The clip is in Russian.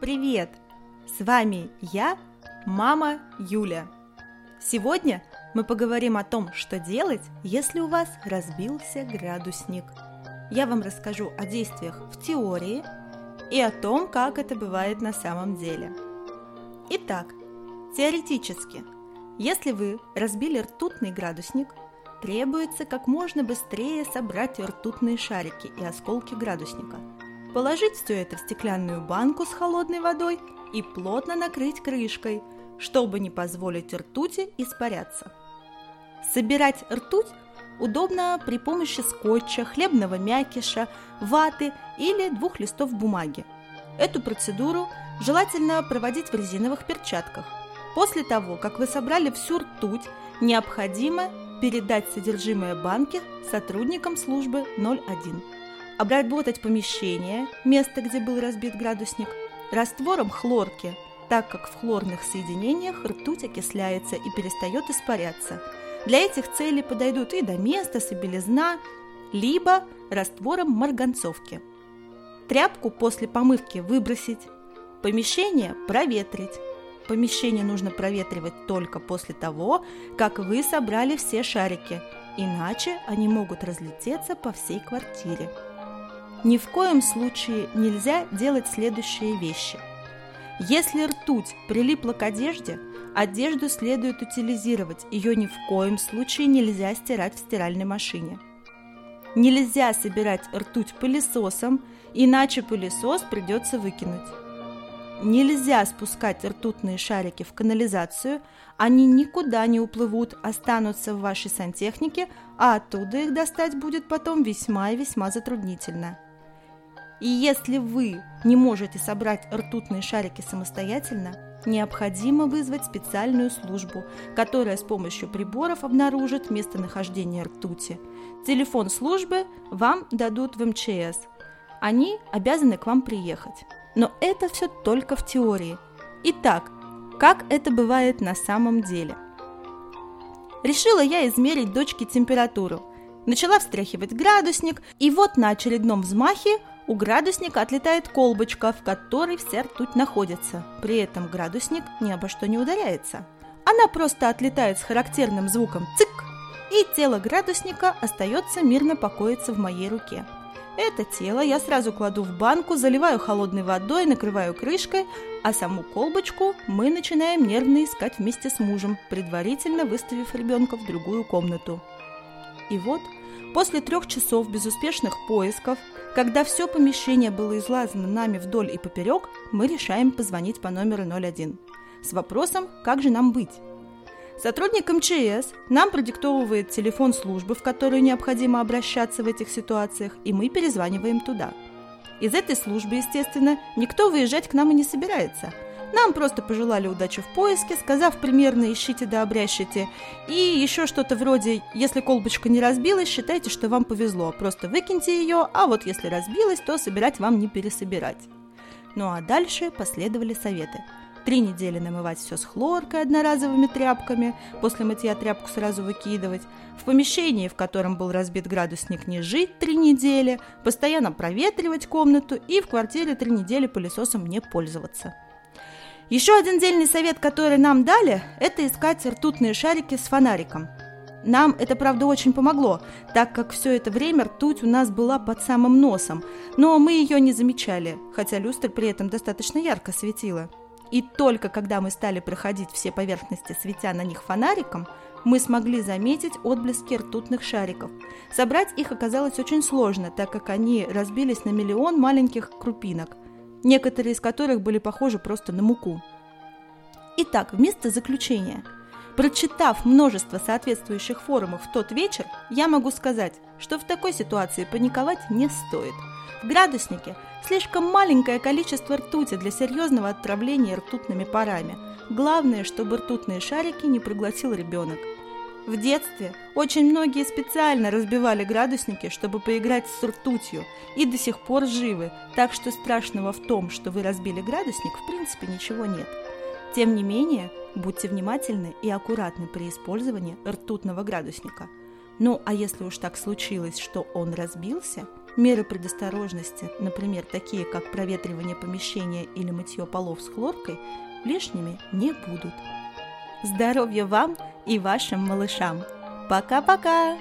Привет! С вами я, мама Юля. Сегодня мы поговорим о том, что делать, если у вас разбился градусник. Я вам расскажу о действиях в теории и о том, как это бывает на самом деле. Итак, теоретически, если вы разбили ртутный градусник, требуется как можно быстрее собрать ртутные шарики и осколки градусника – Положить все это в стеклянную банку с холодной водой и плотно накрыть крышкой, чтобы не позволить ртути испаряться. Собирать ртуть удобно при помощи скотча, хлебного мякиша, ваты или двух листов бумаги. Эту процедуру желательно проводить в резиновых перчатках. После того, как вы собрали всю ртуть, необходимо передать содержимое банки сотрудникам службы 01 обработать помещение, место, где был разбит градусник, раствором хлорки, так как в хлорных соединениях ртуть окисляется и перестает испаряться. Для этих целей подойдут и доместос, и белизна, либо раствором марганцовки. Тряпку после помывки выбросить, помещение проветрить. Помещение нужно проветривать только после того, как вы собрали все шарики, иначе они могут разлететься по всей квартире. Ни в коем случае нельзя делать следующие вещи. Если ртуть прилипла к одежде, одежду следует утилизировать, ее ни в коем случае нельзя стирать в стиральной машине. Нельзя собирать ртуть пылесосом, иначе пылесос придется выкинуть. Нельзя спускать ртутные шарики в канализацию, они никуда не уплывут, останутся в вашей сантехнике, а оттуда их достать будет потом весьма и весьма затруднительно. И если вы не можете собрать ртутные шарики самостоятельно, необходимо вызвать специальную службу, которая с помощью приборов обнаружит местонахождение ртути. Телефон службы вам дадут в МЧС. Они обязаны к вам приехать. Но это все только в теории. Итак, как это бывает на самом деле? Решила я измерить дочке температуру. Начала встряхивать градусник, и вот на очередном взмахе у градусника отлетает колбочка, в которой вся ртуть находится. При этом градусник ни обо что не ударяется. Она просто отлетает с характерным звуком «цик», и тело градусника остается мирно покоиться в моей руке. Это тело я сразу кладу в банку, заливаю холодной водой, накрываю крышкой, а саму колбочку мы начинаем нервно искать вместе с мужем, предварительно выставив ребенка в другую комнату. И вот, после трех часов безуспешных поисков, когда все помещение было излазано нами вдоль и поперек, мы решаем позвонить по номеру 01 с вопросом, как же нам быть. Сотрудник МЧС нам продиктовывает телефон службы, в которую необходимо обращаться в этих ситуациях, и мы перезваниваем туда. Из этой службы, естественно, никто выезжать к нам и не собирается – нам просто пожелали удачи в поиске, сказав примерно «ищите да обрящите». И еще что-то вроде «если колбочка не разбилась, считайте, что вам повезло, просто выкиньте ее, а вот если разбилась, то собирать вам не пересобирать». Ну а дальше последовали советы. Три недели намывать все с хлоркой одноразовыми тряпками, после мытья тряпку сразу выкидывать, в помещении, в котором был разбит градусник, не жить три недели, постоянно проветривать комнату и в квартире три недели пылесосом не пользоваться. Еще один дельный совет, который нам дали, это искать ртутные шарики с фонариком. Нам это, правда, очень помогло, так как все это время ртуть у нас была под самым носом, но мы ее не замечали, хотя люстра при этом достаточно ярко светила. И только когда мы стали проходить все поверхности, светя на них фонариком, мы смогли заметить отблески ртутных шариков. Собрать их оказалось очень сложно, так как они разбились на миллион маленьких крупинок – некоторые из которых были похожи просто на муку. Итак, вместо заключения, прочитав множество соответствующих форумов в тот вечер, я могу сказать, что в такой ситуации паниковать не стоит. В градуснике слишком маленькое количество ртути для серьезного отравления ртутными парами. Главное, чтобы ртутные шарики не проглотил ребенок – в детстве очень многие специально разбивали градусники, чтобы поиграть с ртутью, и до сих пор живы, так что страшного в том, что вы разбили градусник, в принципе ничего нет. Тем не менее, будьте внимательны и аккуратны при использовании ртутного градусника. Ну а если уж так случилось, что он разбился, Меры предосторожности, например, такие как проветривание помещения или мытье полов с хлоркой, лишними не будут. Здоровья вам и вашим малышам! Пока-пока!